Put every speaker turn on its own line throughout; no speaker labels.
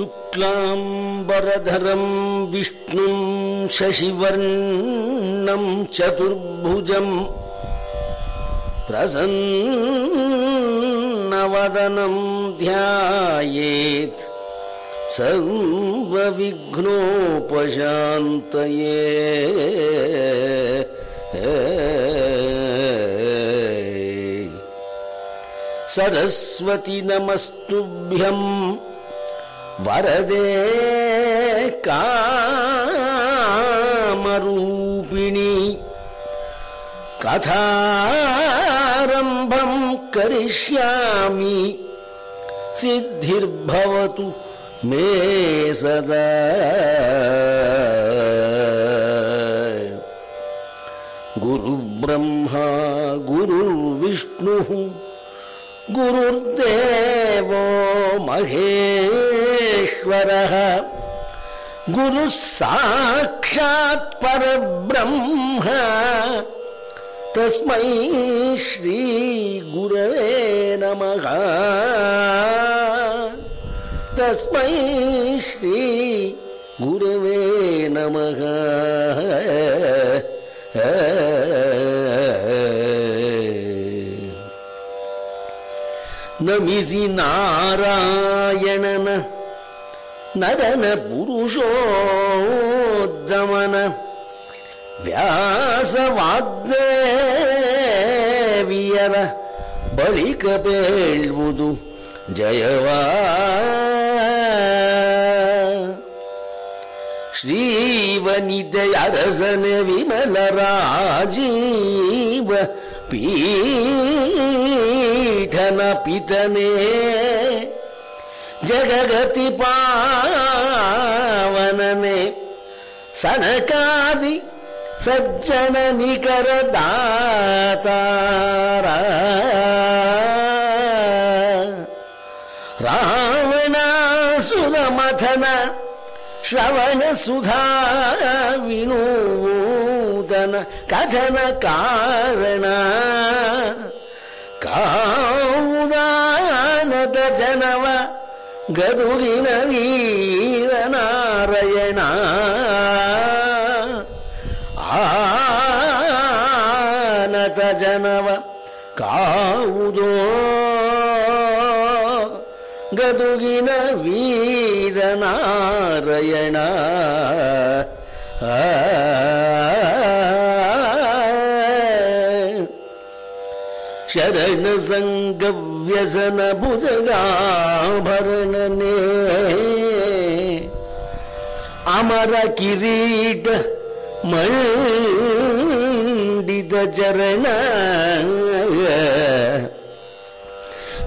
शुक्लाम्बरधरम् विष्णुम् शशिवर्णम् चतुर्भुजम् प्रसन्नवदनम् ध्यायेत् सर्वविघ्नोपशान्तये। सरस्वति नमस्तुभ्यम् वरदे कामरूपिणि कथारम्भं करिष्यामि सिद्धिर्भवतु मे सदा। गुरुब्रह्मा गुरुर्विष्णुः गुरुर्देवो ईश्वर। गुरु साक्षात् परब्रह्म। तस्मै श्री गुरवे नमः। तस्मै श्री गुरवे नमः। नमिसि नारायणनः। ನರನ ಪುರುಷೋದ್ದಮನ ವ್ಯಾಸವಾಗ್ದೇವಿಯರ ಬಳಿಕ ಬೇಳ್ವುದು ಜಯವಾ ಶ್ರೀವನಿದಯ ಅರಸನ ವಿಮಲ ರಾಜೀವ ಪೀಠನ ಪಿತನೇ जगति पानने सनकादि सज्जन निकर दातार रावण सुनमथन श्रवण सुधा विनूतन कथन कारण कुदान कजनव ಗದುರಿನ ವೀರನಾರಾಯಣ ಆನತ ಜನವ ಕಾವುದೋ. ಗದುಗಿನ ವೀರನಾರಾಯಣ ಶರಣ ಸಂಗ व्यसन भरण ने। अमर किरीट मंडित चरण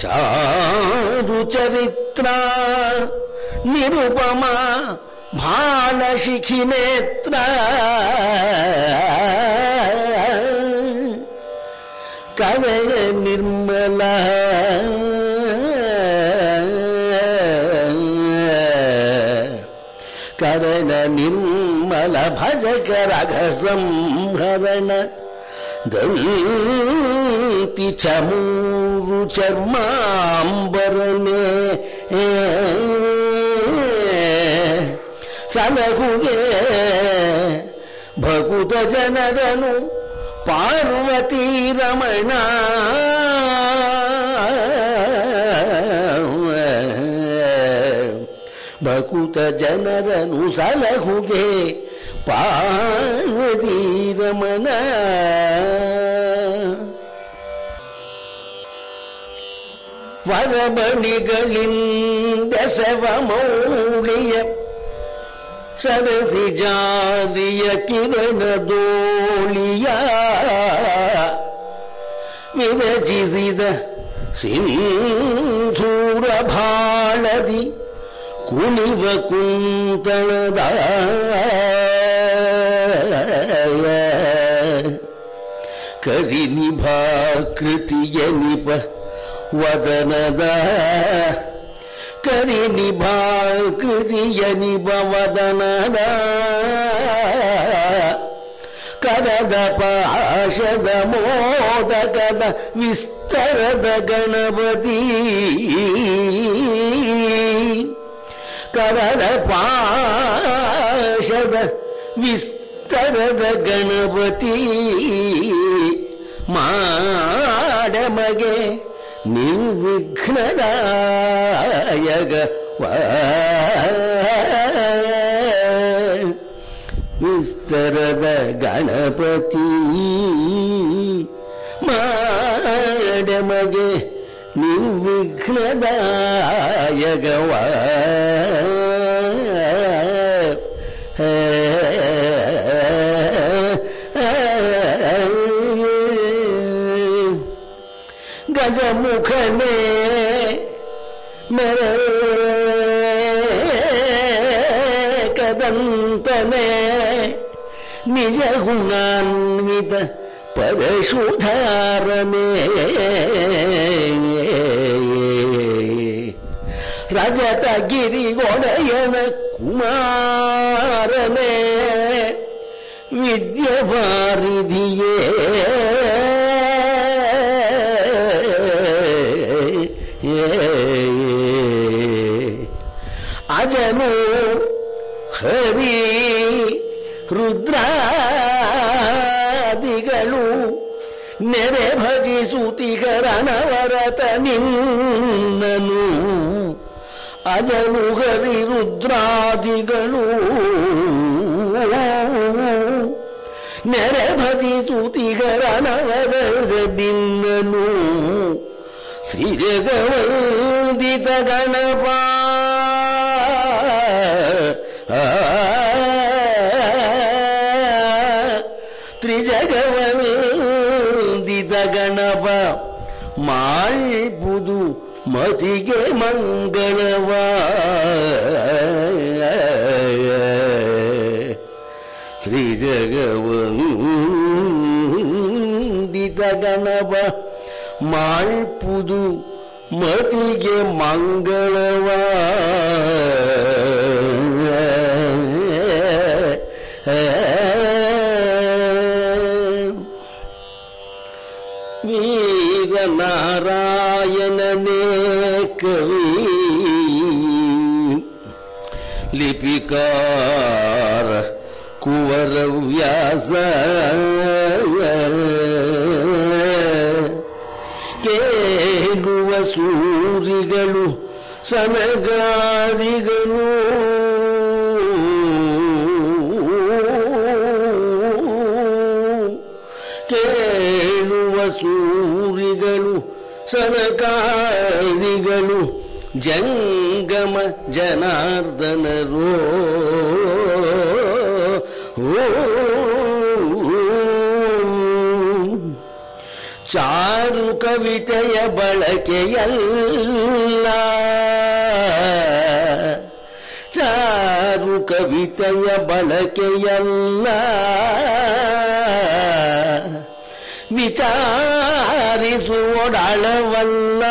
चारु चरित्रा निरुपमा भानशिखि नेत्र। कवय निर्मला जकरघसंहरण दन्ति ति च मूरुचर्माम्बरणे सलघुने भकुतजनरनु पार्वती रमणा ಜನರನು ಪಾರ್ವತಿ ರಮಣ ಭಕುತ ಜನರನು ಸಲಹುಗೆ ಪಾರ್ವತಿ ರಮಣ ವರಬಣಿಗಳಿಂದೆಸವ ಮೌಳಿಯ ಸರಸಿ ಜಾದಿಯ ಕಿರಣ ದೋಳಿಯ ವಿರಚಿಸಿದ குனிவ குந்தளதாய. கரிநிபா கிருத்திய நிப வதனத. கரிநிபா கிருதிய நிப வதனத கரத பாஷத விஸ்தரத கணபதி. ಕರದ ಪಾಶದ ವಿಸ್ತರದ ಗಣಪತಿ ಮಾಡಮಗೆ ನಿರ್ವಿಘ್ನದಾಯಗ ವಿಸ್ತರದ ಗಣಪತಿ ಮಾಡಮಗೆ ನಿರ್ವಿಘ್ನದಾಯಗವ ಗಜಮುಖನೇ ಮೆರ ಕದಂತನೇ ನಿಜ ಗುಣಾನ್ವಿತ పరశుధరమే రజతగిరి గొడయన కుమారమే విద్యవారిధియే ನಿನ್ನನು. ಅಜನು ರುದ್ರಾದಿಗಳು. ರುದ್ರಾದಿಗಳು ನೆರೆ ನವರದ ನಿನ್ನನು ಶ್ರೀ ಗಣಪ ಮತಿಗೆ ಮಂಗಳವ ಶ್ರೀ ಗಣಪ ಮಾಡ್ಪುದು ಮತಿಗೆ ಮಂಗಳವ ಲಿಪಿಕಾರ ಕುವರ ವ್ಯಾಸ. ಕೇಗುವ ಸೂರಿಗಳು ಸನಗಾದಿಗಳು ಕೇಳುವ ಸೂರಿಗಳು ಸನಕಾದಿಗಳು ಜಂಗಮ ಜನಾರ್ದನರೋ ಕವಿತೆಯ ಬಳಕೆಯಲ್ಲ. ಚಾರು ಕವಿತೆಯ ಬಳಕೆಯಲ್ಲ. ವಿಚಾರಿಸುವೊಡಳವಲ್ಲ.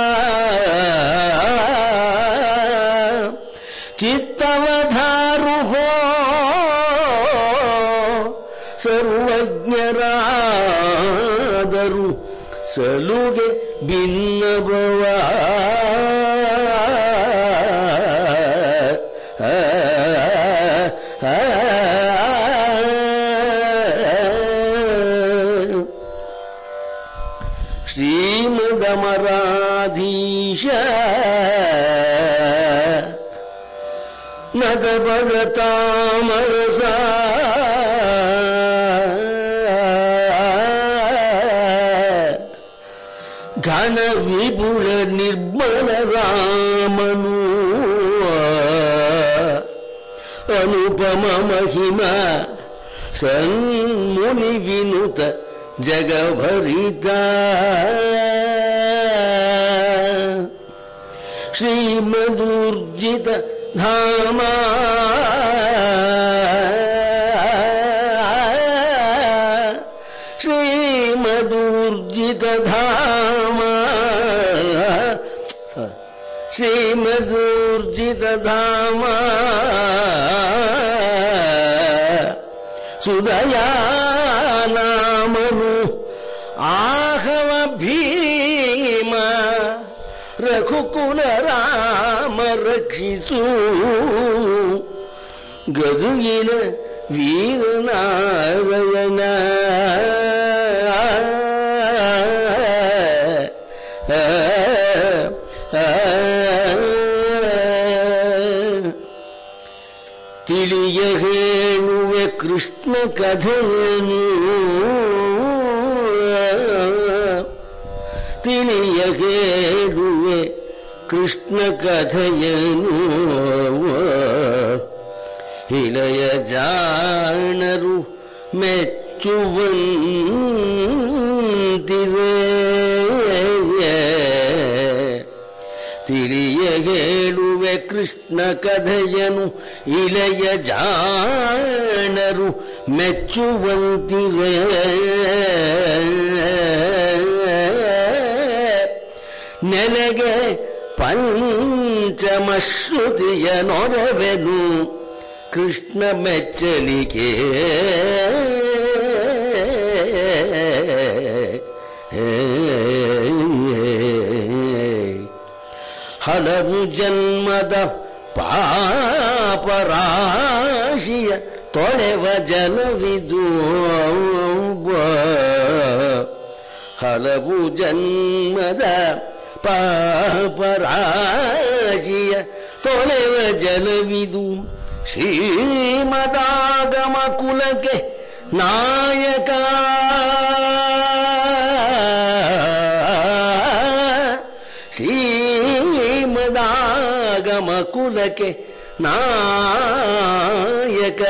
සැසලුගේ බින්නබවා ශ්‍රීමදමරාධීශ නගබගතාමර ನಿರ್ಮಲ ರಾಮನು ಅನುಪಮ ಮಹಿಮ ಸನ್ಮುನಿ ವಿನುತ ಜಗಭರಿತ ಶ್ರೀಮದೂರ್ಜಿತ ಧಾಮ ಶ್ರೀಮದೂರ್ಜಿತ ಧಾಮ श्रीमदूर्जितधामा सुदया नामनु आहव भीम रघुकुल राम रक्षिसु गदुगिन वीरनारायण ತಿಳಿಯ ಹೇಳುವೆ ಕೃಷ್ಣ ಕಥೆಯನು ತಿಳಿಯ ಹೇಳುವೆ ಕೃಷ್ಣ ಕಥೆಯನು ಇಳೆಯ ಜಾಣರು ಮೆಚ್ಚುವಂತಿವೆ ಹೇಳುವೆ ಕೃಷ್ಣ ಕಥೆಯನು ಇಳೆಯ ಜಾಣರು ಮೆಚ್ಚುವಂತಿವೆ ನೆನಗೆ ಪಂಚಮಶ್ರುತಿಯ ನೊರವೆನು ಕೃಷ್ಣ ಮೆಚ್ಚಲಿಕೆ. ಹಲವು ಜನ್ಮದ ಪಾಪರಾಶಿಯ ತೊಳೆವ ಜನವಿದು. ಹಲವು ಜನ್ಮದ ಪಾಪರಾಶಿಯ ತೊಳೆವ ಜನವಿದು. ಶ್ರೀಮದಾಗಮ ಕುಲಕ್ಕೆ ನಾಯಕ ಶ್ರೀಮದಾಗಮ ಕುಲಕ್ಕೆ ನಾಯಕ.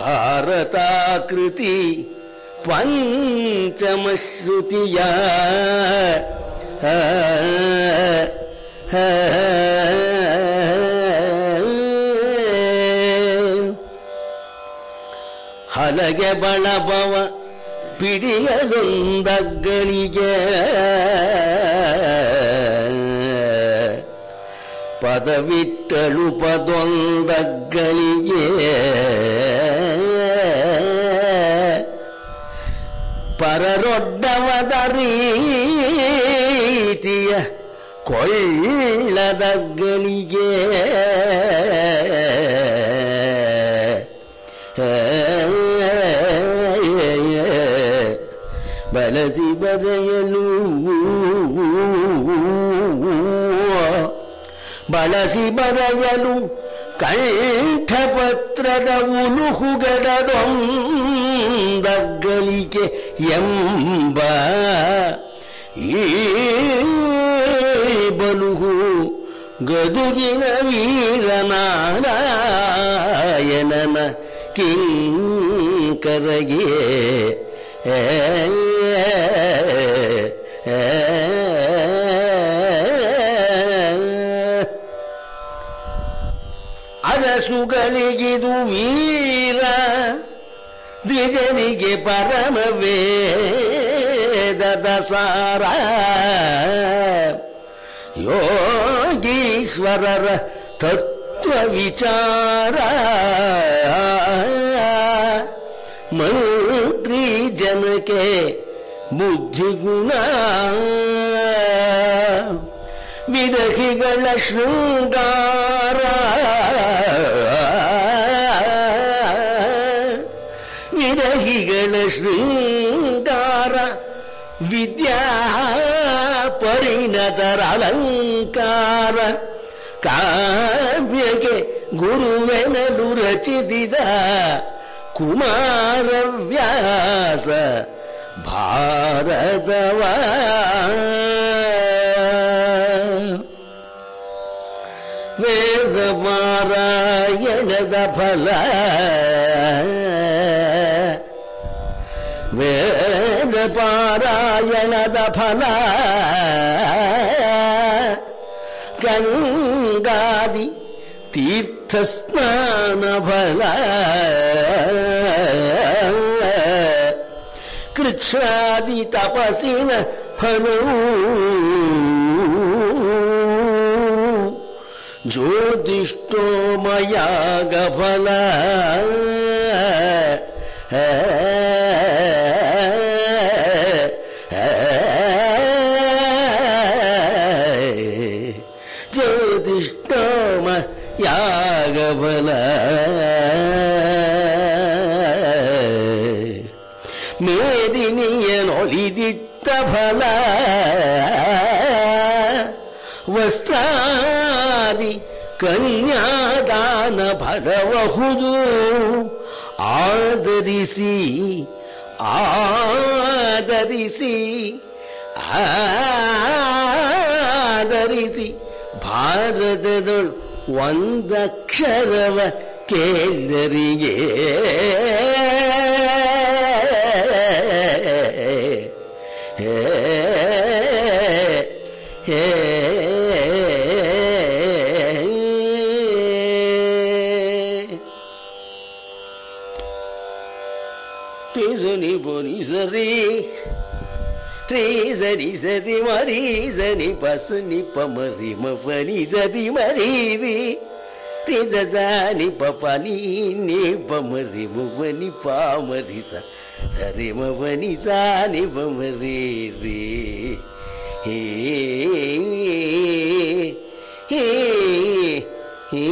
ಭಾರತಾಕೃತಿ ಪಂಚಮಶ್ರುತಿಯ. ಹಲಗೆ ಬಳಬವ ಪದವಿಟ್ಟಳು பதவிட்டழுபதொந்தகலியே பரரொட்டவதரீதிய கொள்ளதகலியே பலசி பதையலூ ಬಳಸಿ ಬರೆಯಲು ಕಂಠಪತ್ರದ ಉಲುಹುಗಡದೊಂದಗ್ಗಲಿಕೆ ಎಂಬ ಈ ಬಲುಹು ಗದುಗಿನ ವೀರನಾರಾಯಣನ ಕಿಂಕರಗೆ. ಏ, ಏ, ಅರಸುಗಳಿಗಿದು ವೀರ ದ್ವಿಜನಿಗೆ ಪರಮ ವೇದದ ಯೋಗೀಶ್ವರರ ತತ್ವ ವಿಚಾರ. ಮಂತ್ರಿ ಜನಕ್ಕೆ ಬುದ್ಧಿಗುಣ. ವಿರಹಿಗಳ ಶೃಂಗಾರ ವಿರಹಿಗಳ ಶೃಂಗಾರ ವಿದ್ಯಾ ಪರಿಣತರ ಅಲಂಕಾರ ಕಾವ್ಯಗೆ ಗುರುವೆನಲು ರಚಿಸಿದ ಕುಮಾರ ವ್ಯಾಸ ಭಾರತವ. மாறாயணத பல வேத பாராயணத பல கங்காதி தீர்த்தஸ்நான பல கிருஷ்ணாதி தபசின ஹனூ ज्योतिष्टो मया गफल ಫಲಬಹುದು ಆದರಿಸಿ ಆದರಿಸಿ ಆದರಿಸಿ ಭಾರತದೊಳು ಒಂದಕ್ಷರವ ಕೇಂದರಿಗೆ ಟಿಸನಿ టీజని బోని జరి త్రీజరి జరి మరి జని పసు నిప మరి మని జరి మరీది త్రిజాని పపని నే బమరి మువని పామరి సరి మవని జాని బమరి రే. హే హే హే